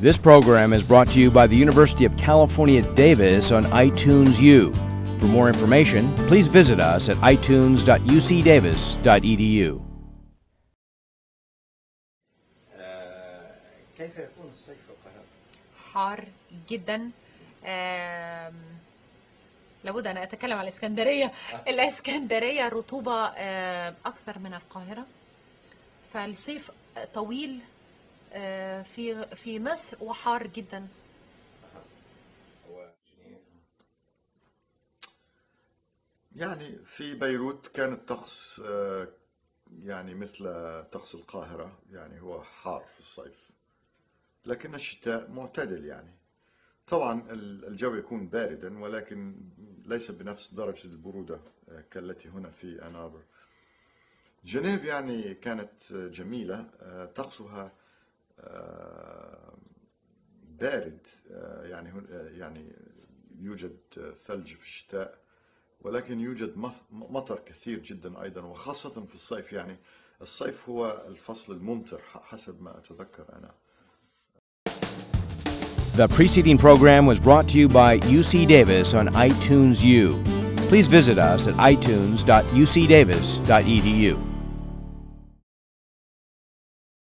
This program is brought to you by the University of California, Davis on iTunes U. For more information, please visit us at itunes.ucdavis.edu. كيف يكون الصيف في القاهرة؟ حار جدا آم، لابد أن أتكلم عن الإسكندرية الإسكندرية رطوبة آم، أكثر من القاهرة فالصيف طويل آه، في في مصر وحار جدا. يعني في بيروت كان الطقس آه، يعني مثل طقس القاهرة يعني هو حار في الصيف. لكن الشتاء معتدل يعني. طبعا ال- الجو يكون باردا ولكن ليس بنفس درجة البرودة آه، كالتي هنا في أنابر جنيف يعني كانت جميلة آه، طقسها آه، بارد يعني يعني يوجد ثلج في الشتاء ولكن يوجد مطر كثير جدا أيضا وخاصة في الصيف يعني الصيف هو الفصل الممطر حسب ما أتذكر أنا The preceding program was brought to you by UC Davis on iTunes U. Please visit us at itunes.ucdavis.edu.